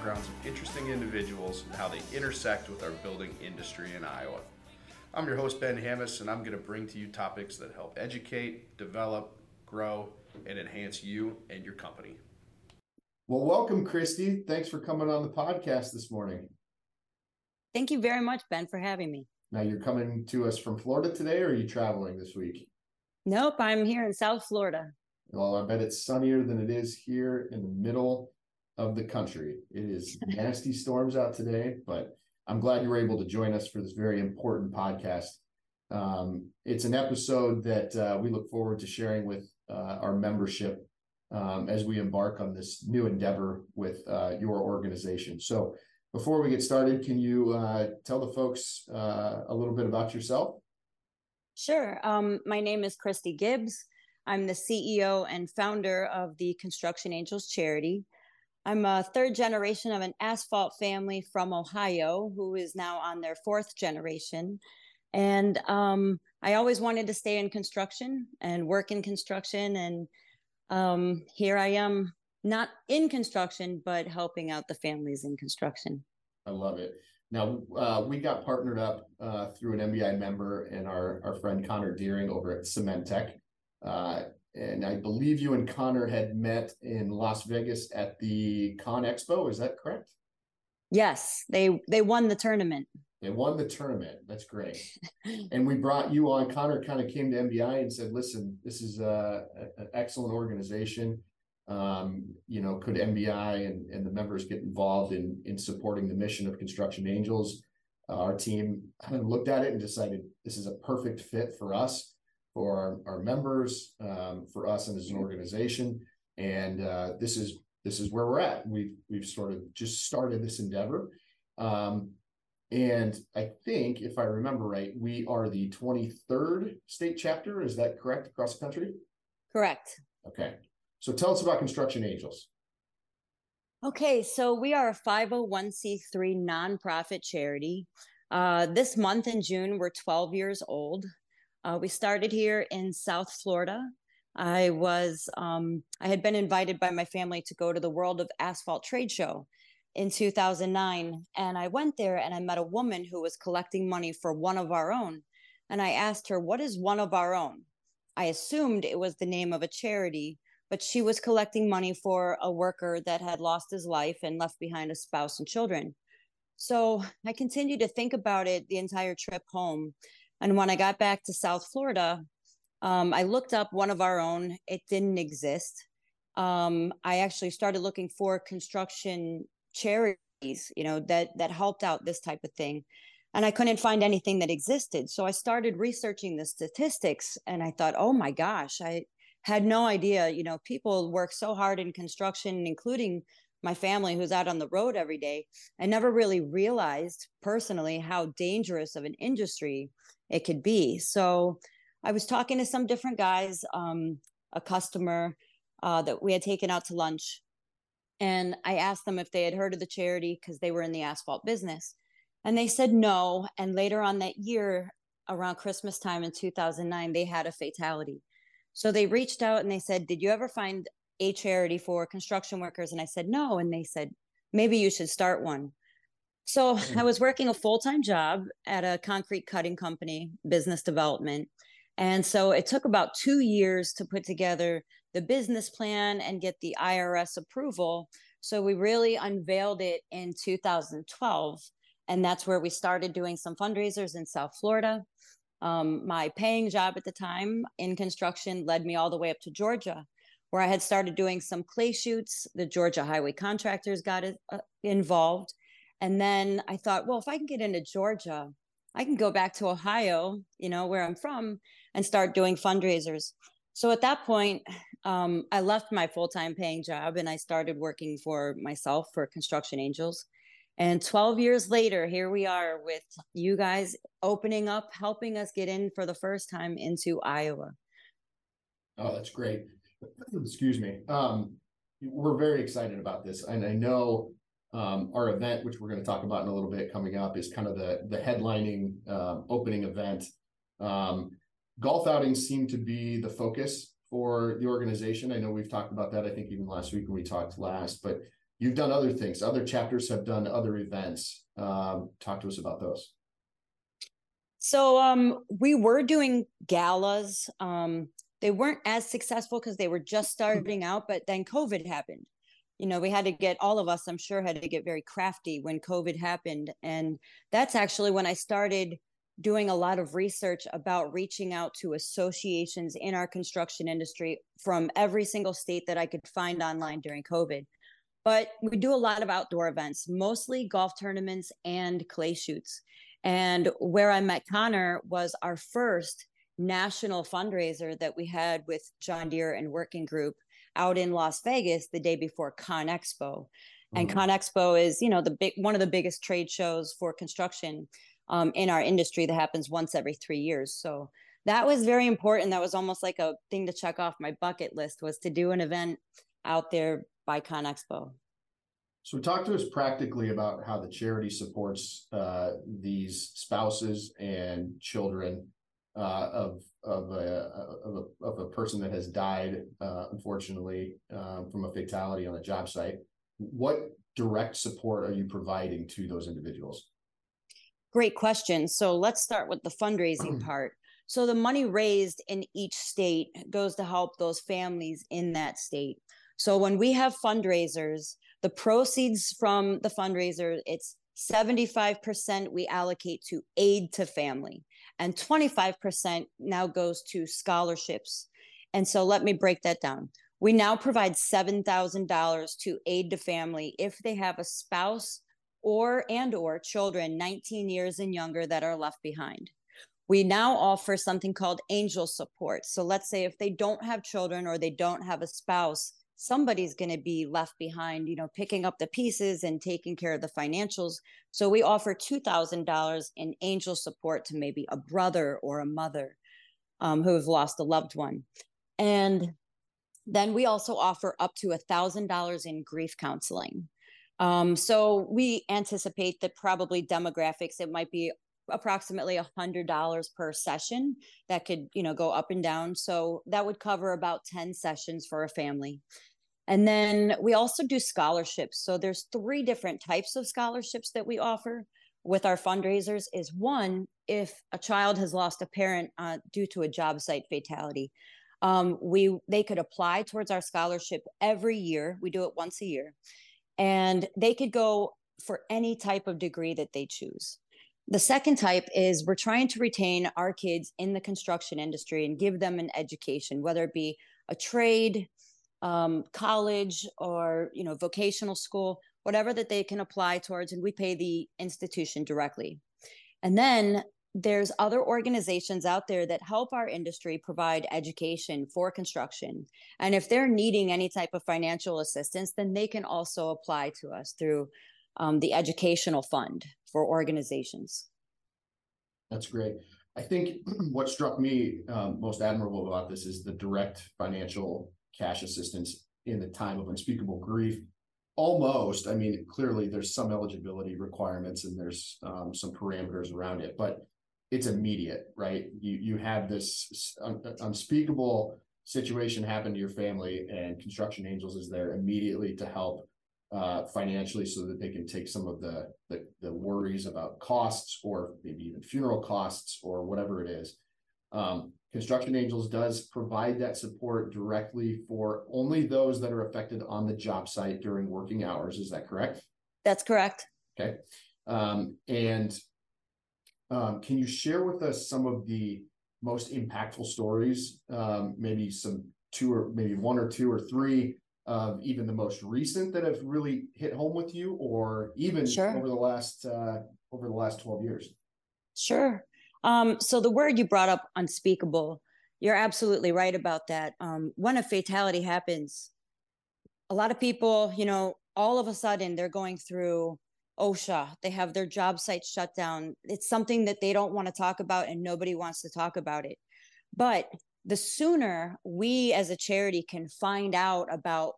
backgrounds of interesting individuals and how they intersect with our building industry in Iowa. I'm your host, Ben Hammes, and I'm going to bring to you topics that help educate, develop, grow, and enhance you and your company. Well, welcome, Kristi. Thanks for coming on the podcast this morning. Thank you very much, Ben, for having me. Now, you're coming to us from Florida today, or are you traveling this week? Nope, I'm here in South Florida. Well, I bet it's sunnier than it is here in the middle of the country. It is nasty storms out today, but I'm glad you were able to join us for this very important podcast. Um, it's an episode that uh, we look forward to sharing with uh, our membership um, as we embark on this new endeavor with uh, your organization. So, before we get started, can you uh, tell the folks uh, a little bit about yourself? Sure. Um, my name is Kristi Gibbs. I'm the CEO and founder of the Construction Angels charity. I'm a third generation of an asphalt family from Ohio who is now on their fourth generation. And um, I always wanted to stay in construction and work in construction. And um, here I am, not in construction, but helping out the families in construction. I love it. Now, uh, we got partnered up uh, through an MBI member and our, our friend Connor Deering over at Cementech. Uh, and I believe you and Connor had met in Las Vegas at the Con Expo. Is that correct? Yes, they they won the tournament. They won the tournament. That's great. and we brought you on. Connor kind of came to MBI and said, "Listen, this is a, an excellent organization. Um, you know, could MBI and, and the members get involved in in supporting the mission of Construction Angels?" Uh, our team kind of looked at it and decided this is a perfect fit for us, for our, our members, um, for us, and as an organization. And uh, this is this is where we're at. We've we've sort of just started this endeavor. Um, and I think, if I remember right, we are the 23rd state chapter. Is that correct across the country? Correct. Okay. So tell us about Construction Angels. Okay, so we are a 501c3 nonprofit charity. Uh, this month in June, we're 12 years old. Uh, we started here in South Florida. I was, um, I had been invited by my family to go to the World of Asphalt trade show in 2009. And I went there and I met a woman who was collecting money for one of our own. And I asked her, What is one of our own? I assumed it was the name of a charity, but she was collecting money for a worker that had lost his life and left behind a spouse and children. So I continued to think about it the entire trip home. And when I got back to South Florida, um, I looked up one of our own. It didn't exist. Um, I actually started looking for construction charities you know that that helped out this type of thing and i couldn't find anything that existed so i started researching the statistics and i thought oh my gosh i had no idea you know people work so hard in construction including my family who's out on the road every day i never really realized personally how dangerous of an industry it could be so i was talking to some different guys um, a customer uh, that we had taken out to lunch and I asked them if they had heard of the charity because they were in the asphalt business. And they said no. And later on that year, around Christmas time in 2009, they had a fatality. So they reached out and they said, Did you ever find a charity for construction workers? And I said, No. And they said, Maybe you should start one. So mm-hmm. I was working a full time job at a concrete cutting company, business development. And so it took about two years to put together the business plan and get the IRS approval. So we really unveiled it in 2012. And that's where we started doing some fundraisers in South Florida. Um, my paying job at the time in construction led me all the way up to Georgia, where I had started doing some clay shoots. The Georgia highway contractors got uh, involved. And then I thought, well, if I can get into Georgia, I can go back to Ohio, you know, where I'm from, and start doing fundraisers. So at that point, um, I left my full time paying job and I started working for myself for Construction Angels. And 12 years later, here we are with you guys opening up, helping us get in for the first time into Iowa. Oh, that's great. Excuse me. Um, we're very excited about this. And I know um, our event, which we're going to talk about in a little bit coming up, is kind of the, the headlining um, opening event. Um, golf outings seem to be the focus for the organization? I know we've talked about that, I think even last week when we talked last, but you've done other things. Other chapters have done other events. Um, talk to us about those. So um, we were doing galas. They weren't as successful because they were just hmm. starting out, but then COVID happened. You know, we had to get all of us, I'm sure, had to get very crafty when COVID happened. And that's actually when I started doing a lot of research about reaching out to associations in our construction industry from every single state that I could find online during COVID. But we do a lot of outdoor events, mostly golf tournaments and clay shoots. And where I met Connor was our first national fundraiser that we had with John Deere and Wirtgen Group out in Las Vegas the day before Con Expo. And mm-hmm. Con Expo is, you know, the big one of the biggest trade shows for construction um, in our industry that happens once every three years. So that was very important. That was almost like a thing to check off my bucket list was to do an event out there by Con Expo. So talk to us practically about how the charity supports uh, these spouses and children uh, of of a, of a of a person that has died uh, unfortunately um, from a fatality on a job site. What direct support are you providing to those individuals? Great question. So let's start with the fundraising part. So the money raised in each state goes to help those families in that state. So when we have fundraisers, the proceeds from the fundraiser, it's 75% we allocate to aid to family, and 25% now goes to scholarships. And so let me break that down. We now provide $7,000 to aid to family if they have a spouse or and or children 19 years and younger that are left behind. We now offer something called angel support. So let's say if they don't have children or they don't have a spouse, somebody's going to be left behind, you know, picking up the pieces and taking care of the financials. So we offer $2,000 in angel support to maybe a brother or a mother um, who have lost a loved one. And then we also offer up to $1,000 in grief counseling. Um, so we anticipate that probably demographics, it might be approximately a hundred dollars per session that could you know go up and down so that would cover about 10 sessions for a family and then we also do scholarships. So there's three different types of scholarships that we offer with our fundraisers is one if a child has lost a parent uh, due to a job site fatality um, we they could apply towards our scholarship every year. We do it once a year. And they could go for any type of degree that they choose. The second type is we're trying to retain our kids in the construction industry and give them an education whether it be a trade um, college or you know vocational school whatever that they can apply towards and we pay the institution directly. And then there's other organizations out there that help our industry provide education for construction. And if they're needing any type of financial assistance then they can also apply to us through um, the educational fund for organizations. That's great. I think what struck me um, most admirable about this is the direct financial cash assistance in the time of unspeakable grief. Almost, I mean, clearly there's some eligibility requirements and there's um, some parameters around it, but it's immediate, right? You you have this un- unspeakable situation happen to your family, and Construction Angels is there immediately to help uh, financially so that they can take some of the, the, the worries about costs or maybe even funeral costs or whatever it is. Um, Construction Angels does provide that support directly for only those that are affected on the job site during working hours. Is that correct? That's correct. Okay. Um, and um, can you share with us some of the most impactful stories? Um, maybe some two or maybe one or two or three of even the most recent that have really hit home with you, or even sure. over the last uh, over the last twelve years. Sure. Um, so the word you brought up, unspeakable, you're absolutely right about that. Um, when a fatality happens, a lot of people, you know, all of a sudden they're going through OSHA. They have their job site shut down. It's something that they don't want to talk about, and nobody wants to talk about it. But the sooner we as a charity can find out about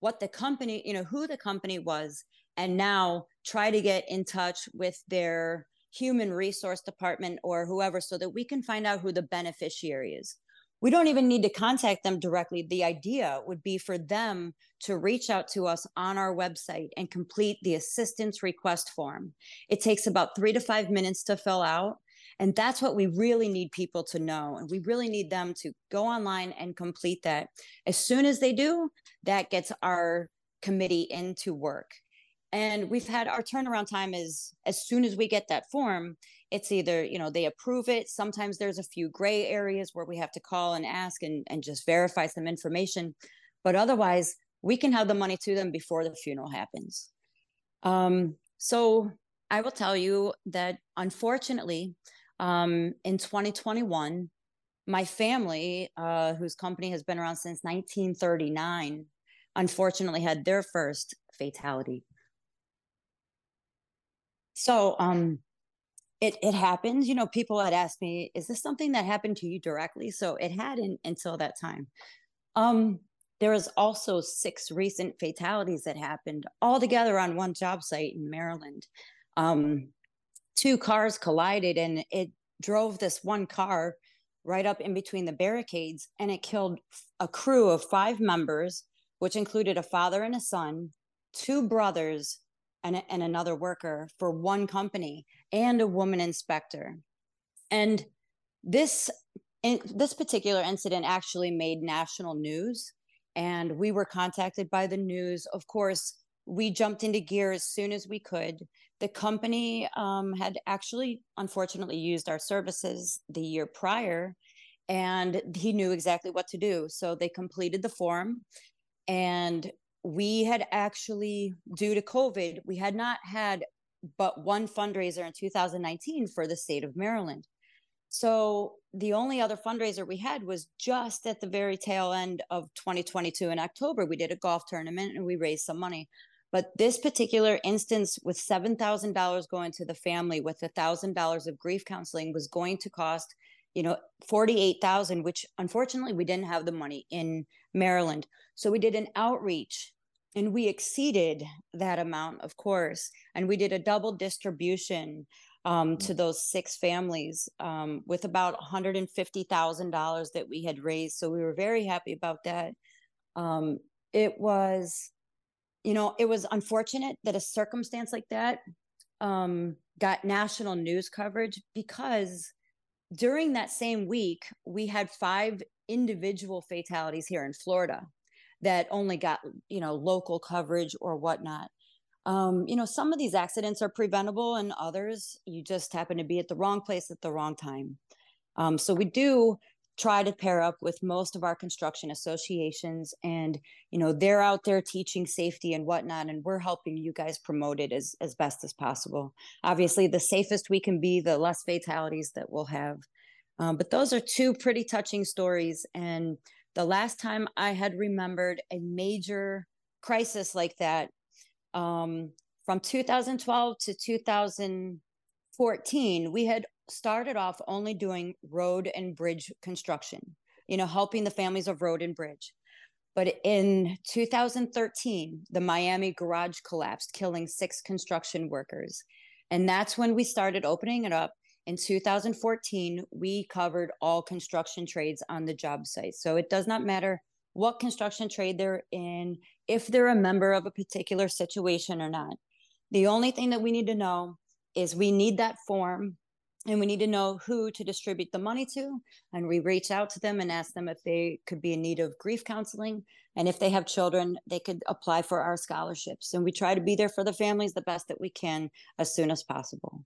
what the company, you know, who the company was, and now try to get in touch with their human resource department or whoever so that we can find out who the beneficiary is we don't even need to contact them directly. The idea would be for them to reach out to us on our website and complete the assistance request form. It takes about three to five minutes to fill out. And that's what we really need people to know. And we really need them to go online and complete that. As soon as they do, that gets our committee into work. And we've had our turnaround time is as soon as we get that form, it's either you know they approve it. Sometimes there's a few gray areas where we have to call and ask and, and just verify some information. But otherwise we can have the money to them before the funeral happens. Um, so i will tell you that unfortunately um, in 2021 my family uh, whose company has been around since 1939 unfortunately had their first fatality so um, it it happens you know people had asked me is this something that happened to you directly? So it hadn't until that time. Um there was also six recent fatalities that happened all together on one job site in maryland. Um two cars collided and it drove this one car right up in between the barricades and it killed a crew of five members which included a father and a son two brothers and, and another worker for one company and a woman inspector. And this in, this particular incident actually made national news and we were contacted by the news. Of course we jumped into gear as soon as we could. The company um, had actually unfortunately used our services the year prior and he knew exactly what to do. So they completed the form and we had actually, due to COVID, we had not had but one fundraiser in 2019 for the state of Maryland. So the only other fundraiser we had was just at the very tail end of 2022 in October. We did a golf tournament and we raised some money. But this particular instance, with $7,000 going to the family, with $1,000 of grief counseling, was going to cost, you know, 48,000, which unfortunately we didn't have the money in Maryland. So we did an outreach and we exceeded that amount, of course. And we did a double distribution um, to those six families um, with about $150,000 that we had raised. So we were very happy about that. Um, it was, you know, it was unfortunate that a circumstance like that um, got national news coverage because during that same week, we had five individual fatalities here in Florida that only got, you know, local coverage or whatnot. Um, you know, some of these accidents are preventable and others you just happen to be at the wrong place at the wrong time. Um, so we do try to pair up with most of our construction associations and you know they're out there teaching safety and whatnot and we're helping you guys promote it as, as best as possible obviously the safest we can be the less fatalities that we'll have um, but those are two pretty touching stories. And the last time I had remembered a major crisis like that um, from 2012 to 2014, we had started off only doing road and bridge construction, you know, helping the families of road and bridge. But in 2013, the Miami garage collapsed, killing six construction workers. And that's when we started opening it up in 2014, we covered all construction trades on the job site. So it does not matter what construction trade they're in, if they're a member of a particular situation or not. The only thing that we need to know is we need that form and we need to know who to distribute the money to. And we reach out to them and ask them if they could be in need of grief counseling. And if they have children, they could apply for our scholarships. And we try to be there for the families the best that we can as soon as possible.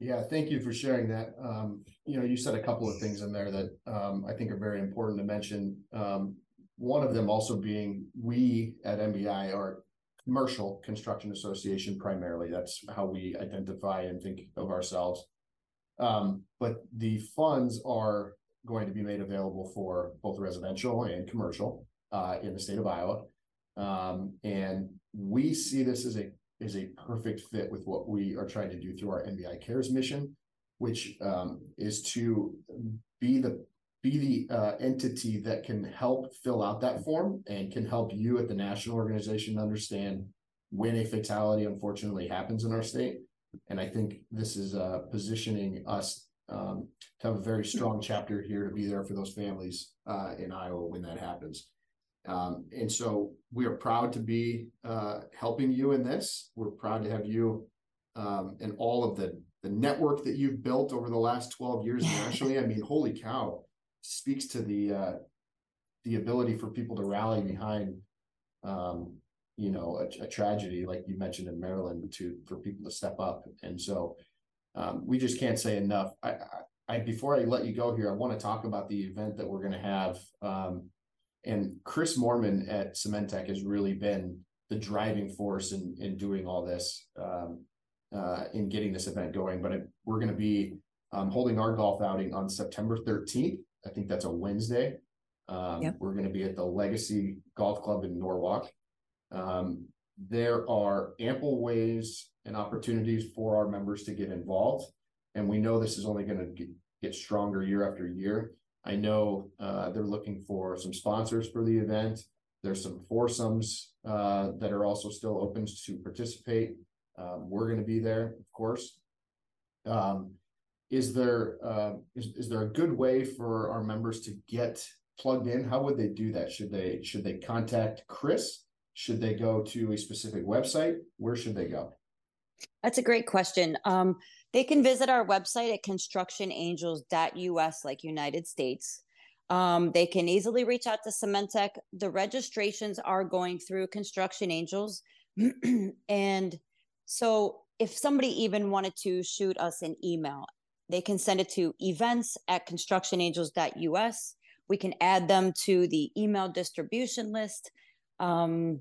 Yeah, thank you for sharing that. Um, you know, you said a couple of things in there that um, I think are very important to mention. Um, one of them also being we at MBI are commercial construction association primarily. That's how we identify and think of ourselves. Um, but the funds are going to be made available for both residential and commercial uh, in the state of Iowa. Um, and we see this as a is a perfect fit with what we are trying to do through our MBI Cares mission, which um, is to be the be the uh, entity that can help fill out that form and can help you at the national organization understand when a fatality unfortunately happens in our state. And I think this is uh, positioning us um, to have a very strong chapter here to be there for those families uh, in Iowa when that happens. Um, and so we are proud to be uh, helping you in this. We're proud to have you um, and all of the the network that you've built over the last 12 years nationally. I mean, holy cow, speaks to the uh, the ability for people to rally behind um, you know, a, a, tragedy like you mentioned in Maryland to for people to step up. And so um, we just can't say enough. I, I, I, before I let you go here, I want to talk about the event that we're going to have. Um, and Chris Mormon at Cementech has really been the driving force in in doing all this, um, uh, in getting this event going. But we're going to be um, holding our golf outing on September 13th. I think that's a Wednesday. Um, yep. We're going to be at the Legacy Golf Club in Norwalk. Um, there are ample ways and opportunities for our members to get involved. And we know this is only going to get, stronger year after year. I know uh, they're looking for some sponsors for the event. There's some foursomes uh, that are also still open to participate. Um, we're going to be there, of course. Um, is there uh, is, is there a good way for our members to get plugged in? How would they do that? Should they should they contact Chris should they go to a specific website? Where should they go? That's a great question. Um, they can visit our website at constructionangels.us, like United States. Um, they can easily reach out to Cementech. The registrations are going through Construction Angels. and so if somebody even wanted to shoot us an email, they can send it to events at constructionangels.us. We can add them to the email distribution list. Um,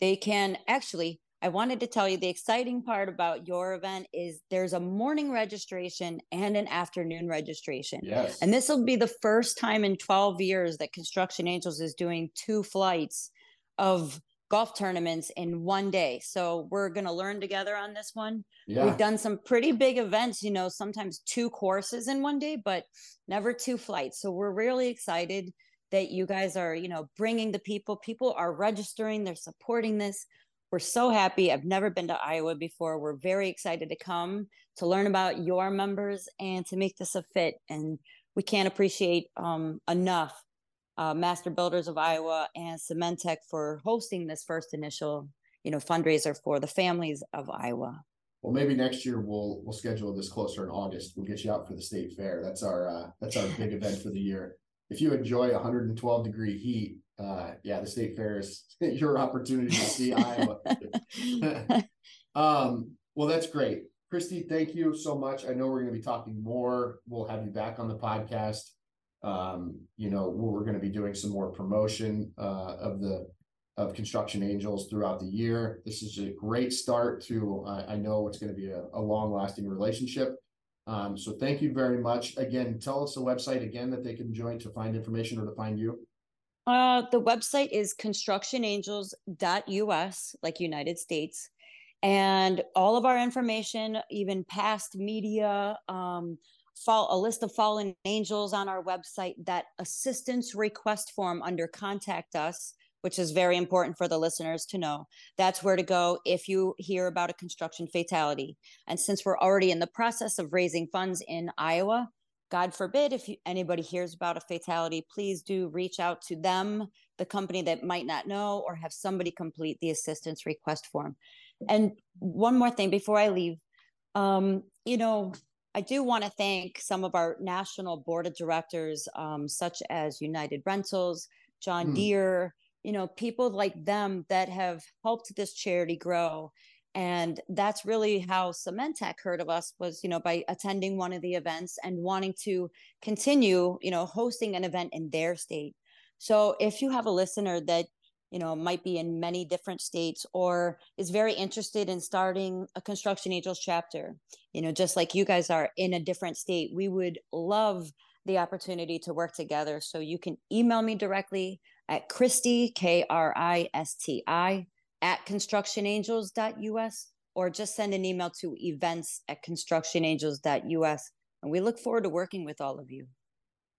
they can actually, I wanted to tell you the exciting part about your event is there's a morning registration and an afternoon registration. Yes. And this will be the first time in 12 years that Construction Angels is doing two flights of golf tournaments in one day. So we're going to learn together on this one. Yeah. We've done some pretty big events, you know, sometimes two courses in one day, but never two flights. So we're really excited that you guys are, you know, bringing the people. People are registering, they're supporting this. We're so happy. I've never been to Iowa before. We're very excited to come to learn about your members and to make this a fit. And we can't appreciate um, enough uh, Master Builders of Iowa and Cementech for hosting this first initial, you know, fundraiser for the families of Iowa. Well, maybe next year we'll we'll schedule this closer in August. We'll get you out for the state fair. That's our uh, that's our big event for the year if you enjoy 112 degree heat, uh, yeah, the state fair is your opportunity to see Iowa. um, well, that's great. Kristi, thank you so much. I know we're going to be talking more. We'll have you back on the podcast. Um, you know, we're going to be doing some more promotion uh, of the of Construction Angels throughout the year. This is a great start to. Uh, I know it's going to be a, a long lasting relationship. Um, so thank you very much. Again, tell us the website again that they can join to find information or to find you. Uh, the website is constructionangels.us, like United States. And all of our information, even past media, um, fall, a list of fallen angels on our website, that assistance request form under contact us which is very important for the listeners to know. That's where to go if you hear about a construction fatality. And since we're already in the process of raising funds in Iowa, God forbid if you, anybody hears about a fatality, please do reach out to them, the company that might not know, or have somebody complete the assistance request form. And one more thing before I leave, um, you know, I do want to thank some of our national board of directors, um, such as United Rentals, John mm. Deere, you know people like them that have helped this charity grow and that's really how cementech heard of us was you know by attending one of the events and wanting to continue you know hosting an event in their state so if you have a listener that you know might be in many different states or is very interested in starting a construction angels chapter you know just like you guys are in a different state we would love the opportunity to work together so you can email me directly at kristi K R I S T I, at constructionangels.us, or just send an email to events at constructionangels.us. And we look forward to working with all of you.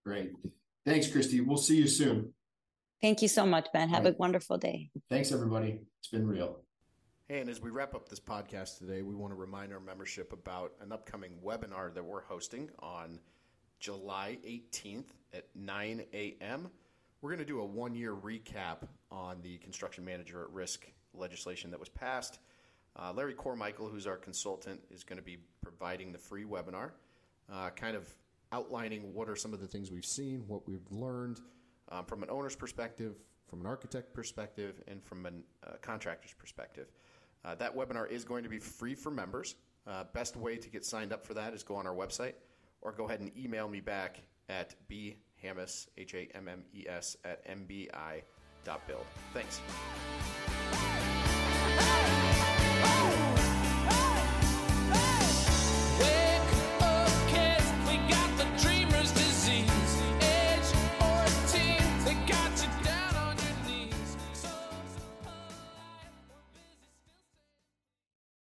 Great. Thanks, kristi We'll see you soon. Thank you so much, Ben. Have right. a wonderful day. Thanks, everybody. It's been real. Hey, and as we wrap up this podcast today, we want to remind our membership about an upcoming webinar that we're hosting on July 18th at 9 a.m. We're going to do a one year recap on the construction manager at risk legislation that was passed. Uh, Larry Cormichael, who's our consultant, is going to be providing the free webinar, uh, kind of outlining what are some of the things we've seen, what we've learned um, from an owner's perspective, from an architect perspective, and from a uh, contractor's perspective. Uh, that webinar is going to be free for members. Uh, best way to get signed up for that is go on our website or go ahead and email me back at bhammes, H-A-M-M-E-S, at mbi.build. Thanks.